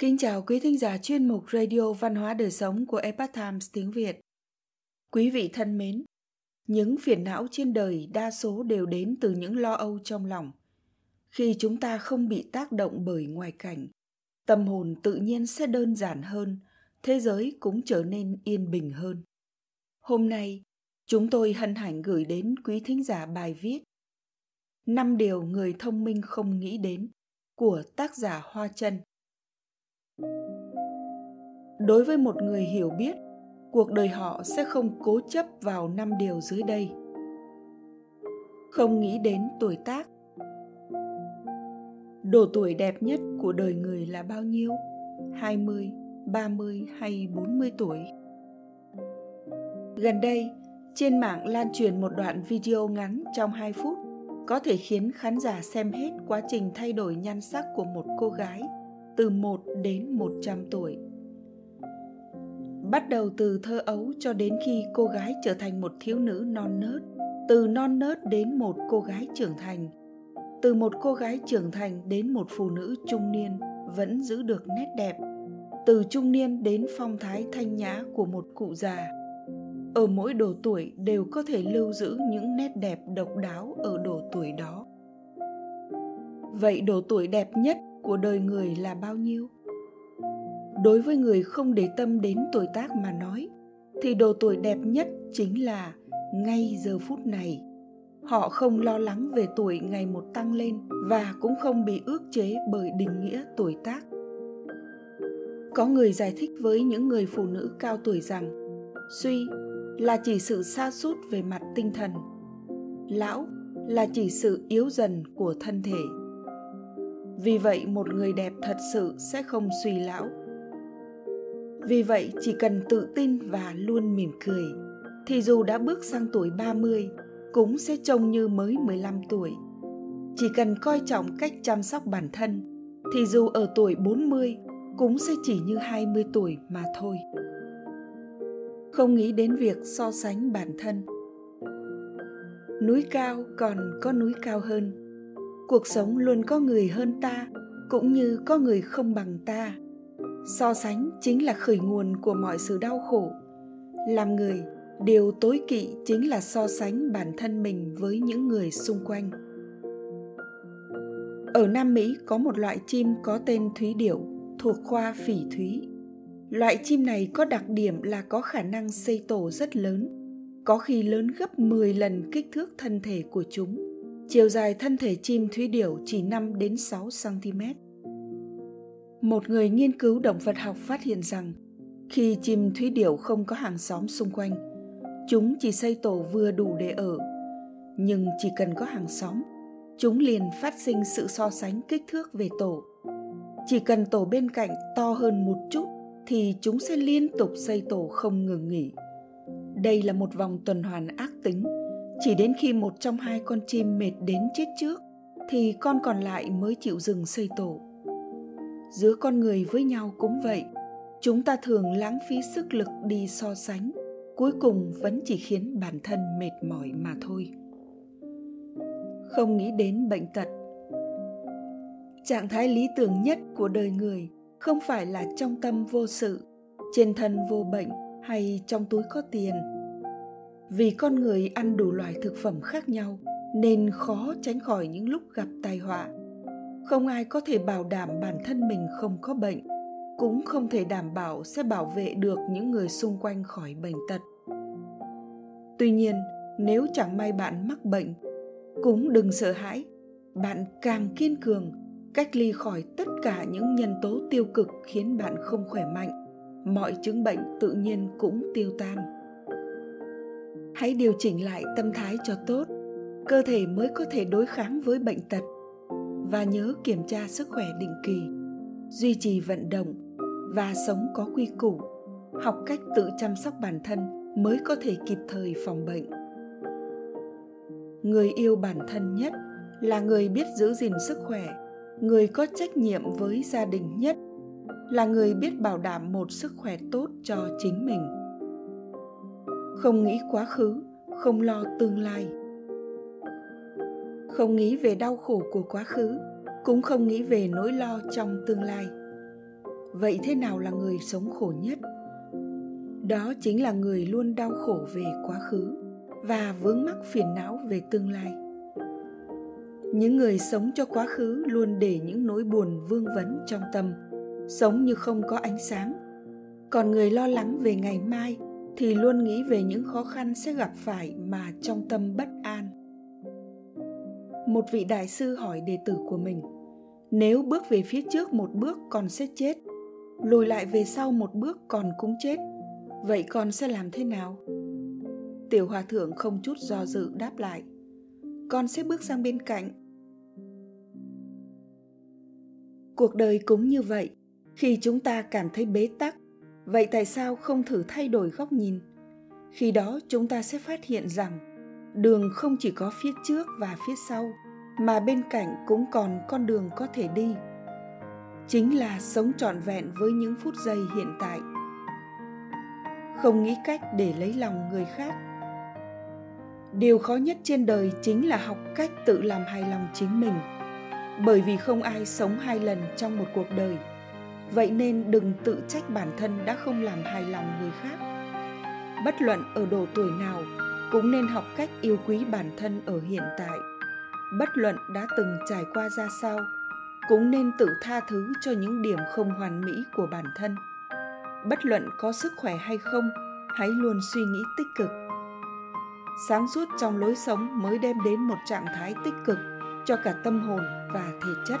Kính chào quý thính giả chuyên mục Radio Văn hóa Đời Sống của Epoch Times tiếng Việt. Quý vị thân mến, những phiền não trên đời đa số đều đến từ những lo âu trong lòng. Khi chúng ta không bị tác động bởi ngoại cảnh, tâm hồn tự nhiên sẽ đơn giản hơn, thế giới cũng trở nên yên bình hơn. Hôm nay, chúng tôi hân hạnh gửi đến quý thính giả bài viết năm điều người thông minh không nghĩ đến của tác giả Hoa Trân đối với một người hiểu biết cuộc đời họ sẽ không cố chấp vào năm điều dưới đây. Không nghĩ đến tuổi tác. Độ tuổi đẹp nhất của đời người là bao nhiêu? 20, 30 hay 40 tuổi? Gần đây, trên mạng lan truyền một đoạn video ngắn trong 2 phút có thể khiến khán giả xem hết quá trình thay đổi nhan sắc của một cô gái từ 1 đến 100 tuổi. Bắt đầu từ thơ ấu cho đến khi cô gái trở thành một thiếu nữ non nớt, từ non nớt đến một cô gái trưởng thành, từ một cô gái trưởng thành đến một phụ nữ trung niên vẫn giữ được nét đẹp, từ trung niên đến phong thái thanh nhã của một cụ già. Ở mỗi độ tuổi đều có thể lưu giữ những nét đẹp độc đáo ở độ tuổi đó. Vậy độ tuổi đẹp nhất của đời người là bao nhiêu? Đối với người không để tâm đến tuổi tác mà nói, thì độ tuổi đẹp nhất chính là ngay giờ phút này. Họ không lo lắng về tuổi ngày một tăng lên và cũng không bị ước chế bởi định nghĩa tuổi tác. Có người giải thích với những người phụ nữ cao tuổi rằng, suy là chỉ sự sa sút về mặt tinh thần, lão là chỉ sự yếu dần của thân thể vì vậy một người đẹp thật sự sẽ không suy lão vì vậy chỉ cần tự tin và luôn mỉm cười, thì dù đã bước sang tuổi 30 cũng sẽ trông như mới 15 tuổi. Chỉ cần coi trọng cách chăm sóc bản thân, thì dù ở tuổi 40 cũng sẽ chỉ như 20 tuổi mà thôi. Không nghĩ đến việc so sánh bản thân. Núi cao còn có núi cao hơn cuộc sống luôn có người hơn ta, cũng như có người không bằng ta. So sánh chính là khởi nguồn của mọi sự đau khổ. Làm người, điều tối kỵ chính là so sánh bản thân mình với những người xung quanh. Ở nam mỹ có một loại chim có tên thúy điểu, thuộc khoa phỉ thúy. Loại chim này có đặc điểm là có khả năng xây tổ rất lớn, có khi lớn gấp 10 lần kích thước thân thể của chúng. Chiều dài thân thể chim thúy điểu chỉ 5 đến 6 cm. Một người nghiên cứu động vật học phát hiện rằng khi chim thúy điểu không có hàng xóm xung quanh, chúng chỉ xây tổ vừa đủ để ở. Nhưng chỉ cần có hàng xóm, chúng liền phát sinh sự so sánh kích thước về tổ. Chỉ cần tổ bên cạnh to hơn một chút thì chúng sẽ liên tục xây tổ không ngừng nghỉ. Đây là một vòng tuần hoàn ác tính chỉ đến khi một trong hai con chim mệt đến chết trước, thì con còn lại mới chịu dừng xây tổ. Giữa con người với nhau cũng vậy, chúng ta thường lãng phí sức lực đi so sánh, cuối cùng vẫn chỉ khiến bản thân mệt mỏi mà thôi. Không nghĩ đến bệnh tật. Trạng thái lý tưởng nhất của đời người không phải là trong tâm vô sự, trên thân vô bệnh hay trong túi có tiền vì con người ăn đủ loại thực phẩm khác nhau, nên khó tránh khỏi những lúc gặp tai họa. Không ai có thể bảo đảm bản thân mình không có bệnh, cũng không thể đảm bảo sẽ bảo vệ được những người xung quanh khỏi bệnh tật. Tuy nhiên, nếu chẳng may bạn mắc bệnh, cũng đừng sợ hãi, bạn càng kiên cường, cách ly khỏi tất cả những nhân tố tiêu cực khiến bạn không khỏe mạnh, mọi chứng bệnh tự nhiên cũng tiêu tan hãy điều chỉnh lại tâm thái cho tốt. Cơ thể mới có thể đối kháng với bệnh tật. Và nhớ kiểm tra sức khỏe định kỳ. Duy trì vận động và sống có quy củ. Học cách tự chăm sóc bản thân mới có thể kịp thời phòng bệnh. Người yêu bản thân nhất là người biết giữ gìn sức khỏe, người có trách nhiệm với gia đình nhất, là người biết bảo đảm một sức khỏe tốt cho chính mình không nghĩ quá khứ, không lo tương lai. Không nghĩ về đau khổ của quá khứ, cũng không nghĩ về nỗi lo trong tương lai. Vậy thế nào là người sống khổ nhất? Đó chính là người luôn đau khổ về quá khứ và vướng mắc phiền não về tương lai. Những người sống cho quá khứ luôn để những nỗi buồn vương vấn trong tâm, sống như không có ánh sáng. Còn người lo lắng về ngày mai thì luôn nghĩ về những khó khăn sẽ gặp phải mà trong tâm bất an. Một vị đại sư hỏi đệ tử của mình, nếu bước về phía trước một bước còn sẽ chết, lùi lại về sau một bước còn cũng chết, vậy con sẽ làm thế nào? Tiểu hòa thượng không chút do dự đáp lại, con sẽ bước sang bên cạnh. Cuộc đời cũng như vậy, khi chúng ta cảm thấy bế tắc vậy tại sao không thử thay đổi góc nhìn? Khi đó chúng ta sẽ phát hiện rằng đường không chỉ có phía trước và phía sau, mà bên cạnh cũng còn con đường có thể đi. Chính là sống trọn vẹn với những phút giây hiện tại. Không nghĩ cách để lấy lòng người khác. Điều khó nhất trên đời chính là học cách tự làm hài lòng chính mình. Bởi vì không ai sống hai lần trong một cuộc đời vậy nên đừng tự trách bản thân đã không làm hài lòng người khác. Bất luận ở độ tuổi nào, cũng nên học cách yêu quý bản thân ở hiện tại. Bất luận đã từng trải qua ra sao, cũng nên tự tha thứ cho những điểm không hoàn mỹ của bản thân. Bất luận có sức khỏe hay không, hãy luôn suy nghĩ tích cực. Sáng suốt trong lối sống mới đem đến một trạng thái tích cực cho cả tâm hồn và thể chất.